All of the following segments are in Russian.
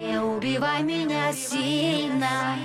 Не убивай меня сильно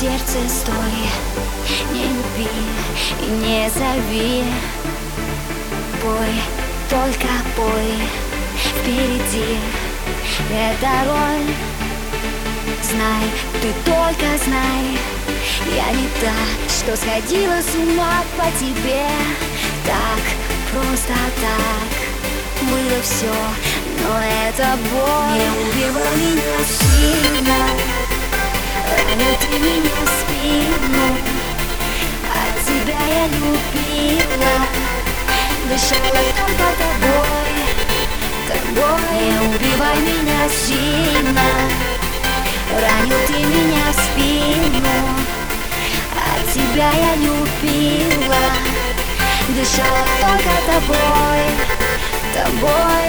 сердце, стой Не люби и не зови. Бой, только бой Впереди эта роль. Знай, ты только знай Я не та, что сходила с ума по тебе. Так, просто так Было все, но это боль. Не убивай меня сильно Ранил ты меня спину А тебя я любила Дышала только тобой Тобой убивай меня сильно Ранил ты меня спину А тебя я любила Дышала только тобой Тобой